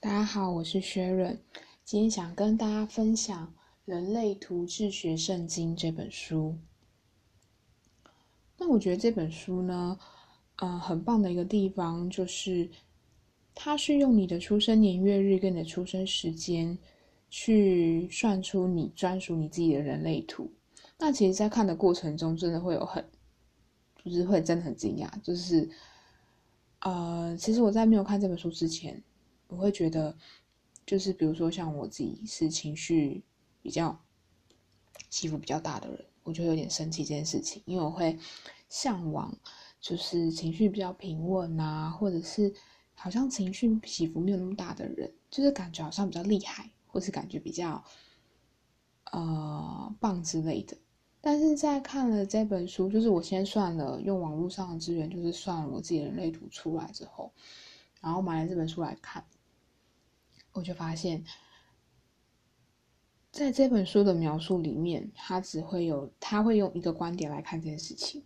大家好，我是薛润，今天想跟大家分享《人类图志学圣经》这本书。那我觉得这本书呢，嗯，很棒的一个地方就是，它是用你的出生年月日跟你的出生时间，去算出你专属你自己的人类图。那其实，在看的过程中，真的会有很，就是会真的很惊讶，就是。呃，其实我在没有看这本书之前，我会觉得，就是比如说像我自己是情绪比较起伏比较大的人，我就有点生气这件事情，因为我会向往就是情绪比较平稳啊，或者是好像情绪起伏没有那么大的人，就是感觉好像比较厉害，或是感觉比较呃棒之类的。但是在看了这本书，就是我先算了用网络上的资源，就是算了我自己的人类图出来之后，然后买了这本书来看，我就发现，在这本书的描述里面，他只会有他会用一个观点来看这件事情，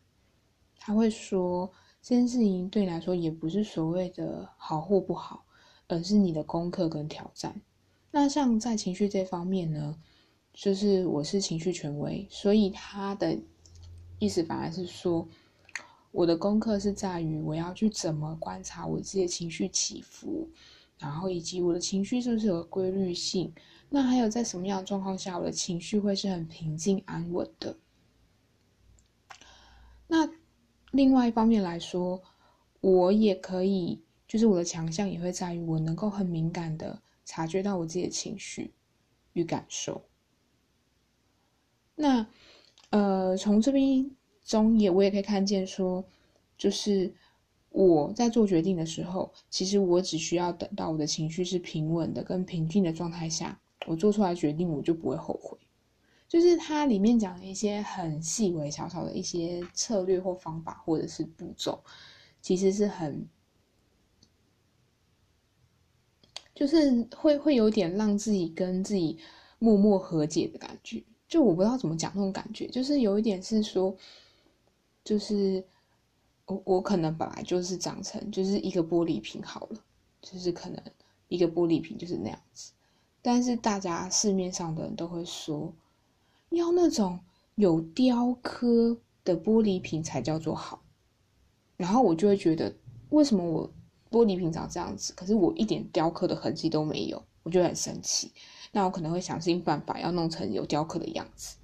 他会说这件事情对你来说也不是所谓的好或不好，而是你的功课跟挑战。那像在情绪这方面呢？就是我是情绪权威，所以他的意思反而是说，我的功课是在于我要去怎么观察我自己的情绪起伏，然后以及我的情绪是不是有规律性，那还有在什么样的状况下我的情绪会是很平静安稳的。那另外一方面来说，我也可以，就是我的强项也会在于我能够很敏感的察觉到我自己的情绪与感受。那，呃，从这边中也我也可以看见说，就是我在做决定的时候，其实我只需要等到我的情绪是平稳的、跟平静的状态下，我做出来决定，我就不会后悔。就是它里面讲的一些很细微、小小的一些策略或方法，或者是步骤，其实是很，就是会会有点让自己跟自己默默和解的感觉。就我不知道怎么讲那种感觉，就是有一点是说，就是我可能本来就是长成就是一个玻璃瓶好了，就是可能一个玻璃瓶就是那样子，但是大家市面上的人都会说，要那种有雕刻的玻璃瓶才叫做好，然后我就会觉得，为什么我玻璃瓶长这样子，可是我一点雕刻的痕迹都没有，我就很生气。那我可能会想尽办法要弄成有雕刻的样子，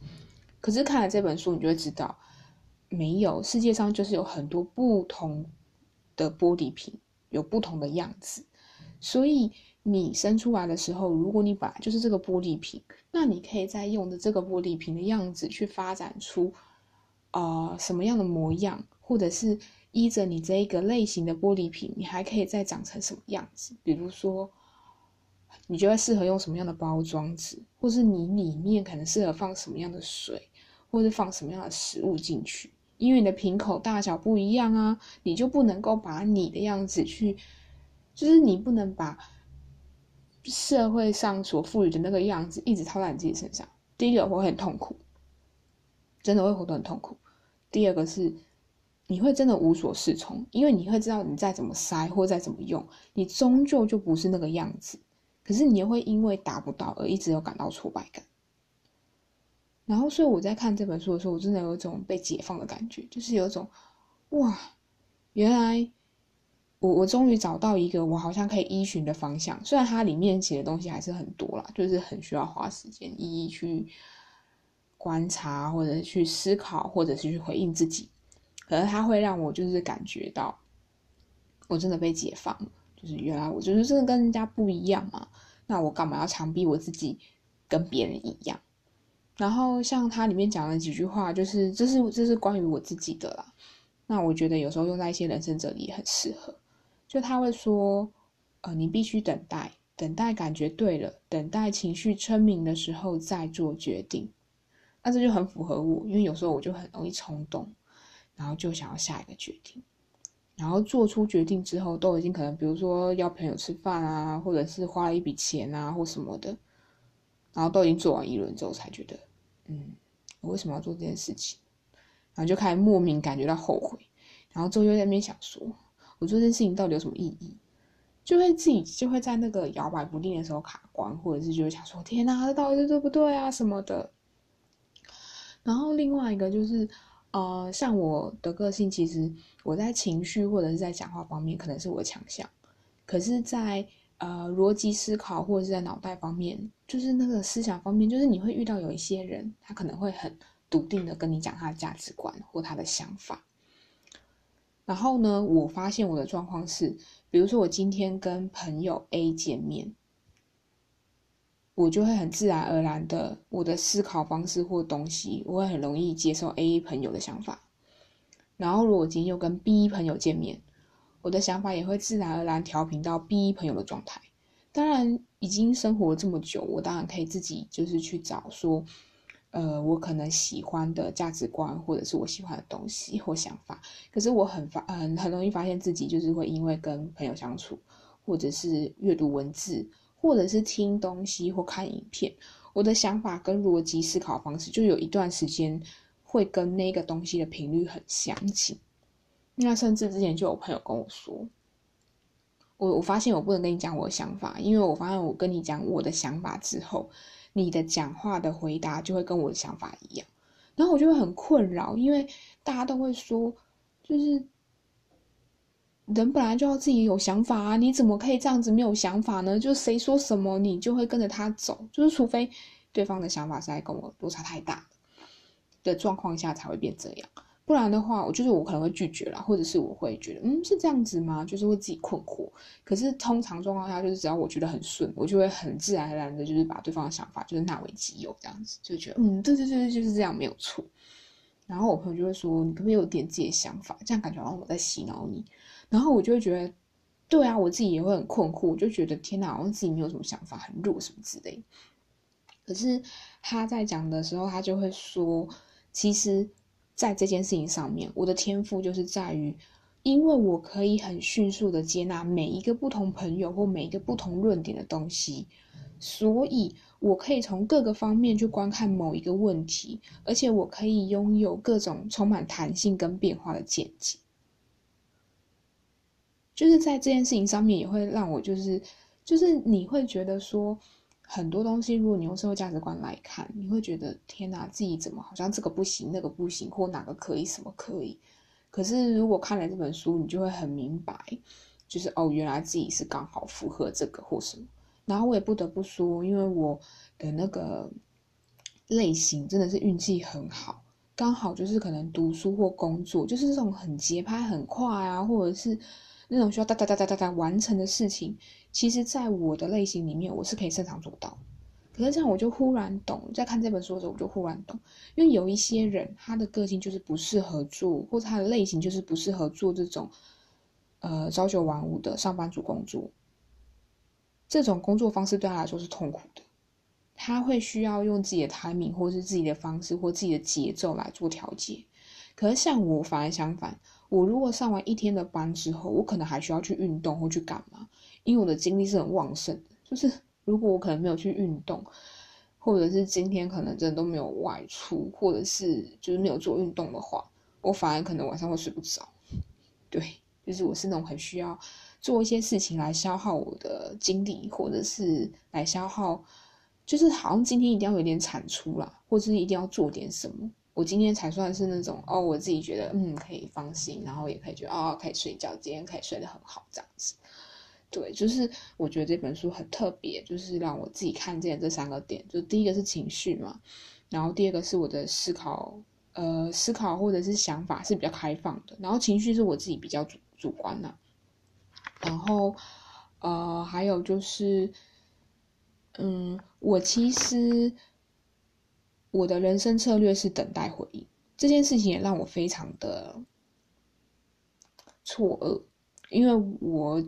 可是看了这本书，你就会知道，没有世界上就是有很多不同的玻璃瓶，有不同的样子。所以你生出来的时候，如果你本来就是这个玻璃瓶，那你可以再用的这个玻璃瓶的样子去发展出，呃，什么样的模样，或者是依着你这一个类型的玻璃瓶，你还可以再长成什么样子？比如说。你觉得适合用什么样的包装纸，或是你里面可能适合放什么样的水，或是放什么样的食物进去？因为你的瓶口大小不一样啊，你就不能够把你的样子去，就是你不能把社会上所赋予的那个样子一直套在你自己身上。第一个会很痛苦，真的会活得很痛苦。第二个是你会真的无所适从，因为你会知道你再怎么塞或再怎么用，你终究就不是那个样子。可是你也会因为达不到而一直有感到挫败感，然后所以我在看这本书的时候，我真的有一种被解放的感觉，就是有一种哇，原来我我终于找到一个我好像可以依循的方向。虽然它里面写的东西还是很多啦，就是很需要花时间一一去观察，或者去思考，或者是去回应自己。可是它会让我就是感觉到，我真的被解放了。就是原来我就是真的跟人家不一样嘛，那我干嘛要强逼我自己跟别人一样？然后像他里面讲了几句话，就是这是这是关于我自己的啦。那我觉得有时候用在一些人生哲理也很适合。就他会说，呃，你必须等待，等待感觉对了，等待情绪称明的时候再做决定。那这就很符合我，因为有时候我就很容易冲动，然后就想要下一个决定。然后做出决定之后，都已经可能，比如说要朋友吃饭啊，或者是花了一笔钱啊，或什么的，然后都已经做完一轮之后，才觉得，嗯，我为什么要做这件事情？然后就开始莫名感觉到后悔，然后之后又在那边想说，我做这件事情到底有什么意义？就会自己就会在那个摇摆不定的时候卡关，或者是就会想说：“天哪，这到底对不对啊？”什么的。然后另外一个就是，呃，像我的个性，其实我在情绪或者是在讲话方面可能是我的强项，可是，在呃逻辑思考或者是在脑袋方面，就是那个思想方面，就是你会遇到有一些人，他可能会很笃定的跟你讲他的价值观或他的想法。然后呢，我发现我的状况是，比如说我今天跟朋友 A 见面。我就会很自然而然的，我的思考方式或东西，我会很容易接受 A 朋友的想法。然后，如果今天又跟 B 朋友见面，我的想法也会自然而然调频到 B 朋友的状态。当然，已经生活了这么久，我当然可以自己就是去找说，呃，我可能喜欢的价值观，或者是我喜欢的东西或想法。可是我很发很很容易发现自己就是会因为跟朋友相处，或者是阅读文字。或者是听东西或看影片，我的想法跟逻辑思考方式就有一段时间会跟那个东西的频率很相近。那甚至之前就有朋友跟我说，我我发现我不能跟你讲我的想法，因为我发现我跟你讲我的想法之后，你的讲话的回答就会跟我的想法一样，然后我就会很困扰，因为大家都会说，就是。人本来就要自己有想法啊，你怎么可以这样子没有想法呢？就谁说什么你就会跟着他走，就是除非对方的想法是在跟我落差太大的状况下才会变这样，不然的话，我就是我可能会拒绝了，或者是我会觉得嗯是这样子吗？就是会自己困惑。可是通常状况下，就是只要我觉得很顺，我就会很自然而然的，就是把对方的想法就是纳为己有，这样子就觉得嗯对对对就是这样没有错。然后我朋友就会说你可不可以有点自己的想法？这样感觉好像我在洗脑你。然后我就会觉得，对啊，我自己也会很困惑，我就觉得天哪，好像自己没有什么想法，很弱什么之类。可是他在讲的时候，他就会说，其实，在这件事情上面，我的天赋就是在于，因为我可以很迅速的接纳每一个不同朋友或每一个不同论点的东西，所以我可以从各个方面去观看某一个问题，而且我可以拥有各种充满弹性跟变化的见解。就是在这件事情上面，也会让我就是，就是你会觉得说，很多东西，如果你用社会价值观来看，你会觉得天哪，自己怎么好像这个不行，那个不行，或哪个可以，什么可以？可是如果看了这本书，你就会很明白，就是哦，原来自己是刚好符合这个或什么。然后我也不得不说，因为我的那个类型真的是运气很好，刚好就是可能读书或工作，就是这种很节拍很快啊，或者是。那种需要哒哒哒哒哒哒完成的事情，其实在我的类型里面，我是可以擅长做到。可是这样，我就忽然懂，在看这本书的时候，我就忽然懂，因为有一些人，他的个性就是不适合做，或者他的类型就是不适合做这种，呃，朝九晚五的上班族工作。这种工作方式对他来说是痛苦的，他会需要用自己的 timing 或是自己的方式或自己的节奏来做调节。可是像我，反而相反。我如果上完一天的班之后，我可能还需要去运动或去干嘛？因为我的精力是很旺盛的。就是 如果我可能没有去运动，或者是今天可能真的都没有外出，或者是就是没有做运动的话，我反而可能晚上会睡不着。对，就是我是那种很需要做一些事情来消耗我的精力，或者是来消耗，就是好像今天一定要有点产出啦，或者是一定要做点什么。我今天才算是那种哦，我自己觉得嗯可以放心，然后也可以觉得哦可以睡觉，今天可以睡得很好这样子。对，就是我觉得这本书很特别，就是让我自己看见这三个点，就第一个是情绪嘛，然后第二个是我的思考，呃，思考或者是想法是比较开放的，然后情绪是我自己比较主主观的，然后呃还有就是，嗯，我其实。我的人生策略是等待回应，这件事情也让我非常的错愕，因为我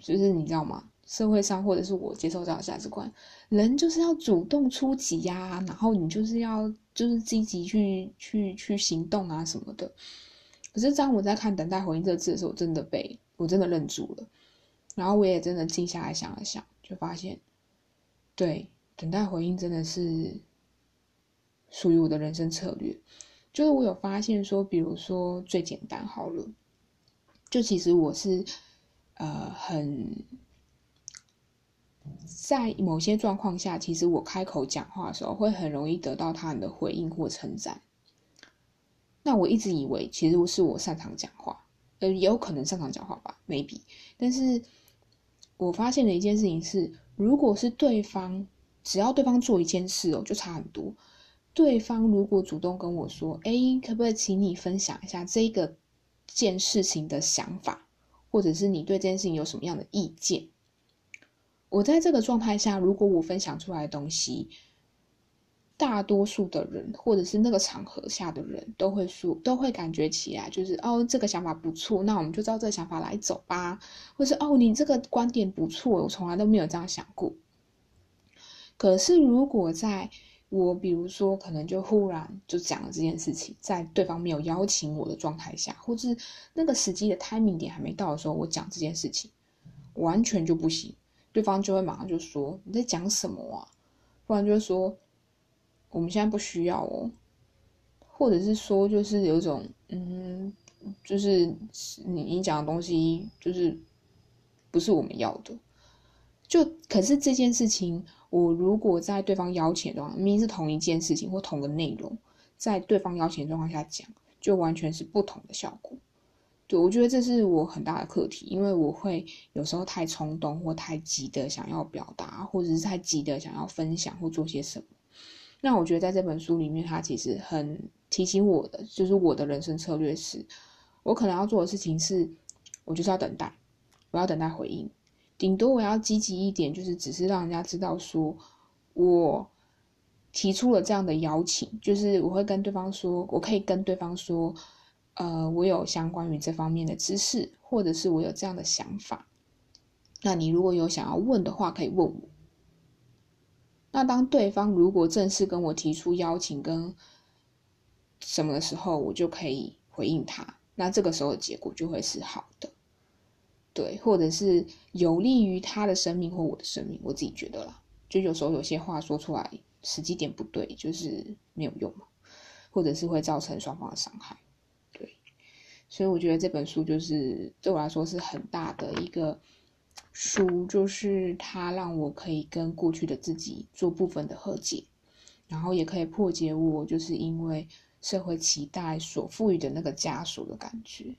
就是你知道吗？社会上或者是我接受到的价值观，人就是要主动出击呀，然后你就是要就是积极去去去行动啊什么的。可是当我在看“等待回应”这字的时候，我真的被我真的愣住了，然后我也真的静下来想了想，就发现，对，等待回应真的是。属于我的人生策略，就是我有发现说，比如说最简单好了，就其实我是呃很在某些状况下，其实我开口讲话的时候，会很容易得到他人的回应或称赞。那我一直以为，其实是我擅长讲话，呃，也有可能擅长讲话吧，maybe。但是我发现的一件事情是，如果是对方，只要对方做一件事哦，就差很多。对方如果主动跟我说：“哎，可不可以请你分享一下这个件事情的想法，或者是你对这件事情有什么样的意见？”我在这个状态下，如果我分享出来的东西，大多数的人，或者是那个场合下的人都会说，都会感觉起来，就是哦，这个想法不错，那我们就照这个想法来走吧。或是哦，你这个观点不错，我从来都没有这样想过。可是如果在我比如说，可能就忽然就讲了这件事情，在对方没有邀请我的状态下，或是那个时机的 timing 点还没到的时候，我讲这件事情，完全就不行，对方就会马上就说你在讲什么啊？不然就是说。我们现在不需要哦，或者是说，就是有一种，嗯，就是你你讲的东西，就是不是我们要的。就可是这件事情，我如果在对方邀请的状况，明明是同一件事情或同个内容，在对方邀请的状况下讲，就完全是不同的效果。对我觉得这是我很大的课题，因为我会有时候太冲动或太急的想要表达，或者是太急的想要分享或做些什么。那我觉得在这本书里面，它其实很提醒我的，就是我的人生策略是，我可能要做的事情是，我就是要等待，我要等待回应，顶多我要积极一点，就是只是让人家知道说，我提出了这样的邀请，就是我会跟对方说，我可以跟对方说，呃，我有相关于这方面的知识，或者是我有这样的想法，那你如果有想要问的话，可以问我。那当对方如果正式跟我提出邀请跟什么的时候，我就可以回应他。那这个时候的结果就会是好的，对，或者是有利于他的生命或我的生命。我自己觉得啦，就有时候有些话说出来时机点不对，就是没有用嘛，或者是会造成双方的伤害。对，所以我觉得这本书就是对我来说是很大的一个。书就是它让我可以跟过去的自己做部分的和解，然后也可以破解我就是因为社会期待所赋予的那个枷锁的感觉。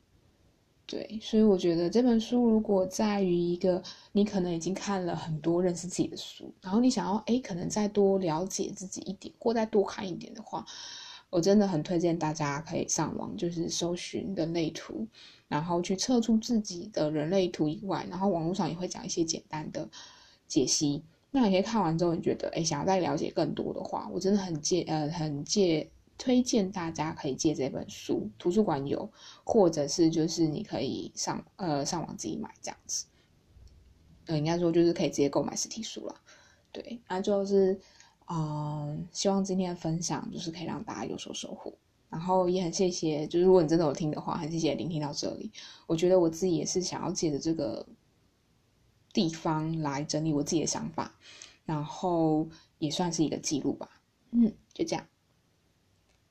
对，所以我觉得这本书如果在于一个你可能已经看了很多认识自己的书，然后你想要诶可能再多了解自己一点，或再多看一点的话，我真的很推荐大家可以上网就是搜寻人类图。然后去测出自己的人类图以外，然后网络上也会讲一些简单的解析。那你可以看完之后，你觉得哎，想要再了解更多的话，我真的很借呃很借推荐大家可以借这本书，图书馆有，或者是就是你可以上呃上网自己买这样子。呃，应该说就是可以直接购买实体书了。对，那就是嗯，希望今天的分享就是可以让大家有所收获。然后也很谢谢，就是如果你真的有听的话，很谢谢聆听到这里。我觉得我自己也是想要借着这个地方来整理我自己的想法，然后也算是一个记录吧。嗯，就这样。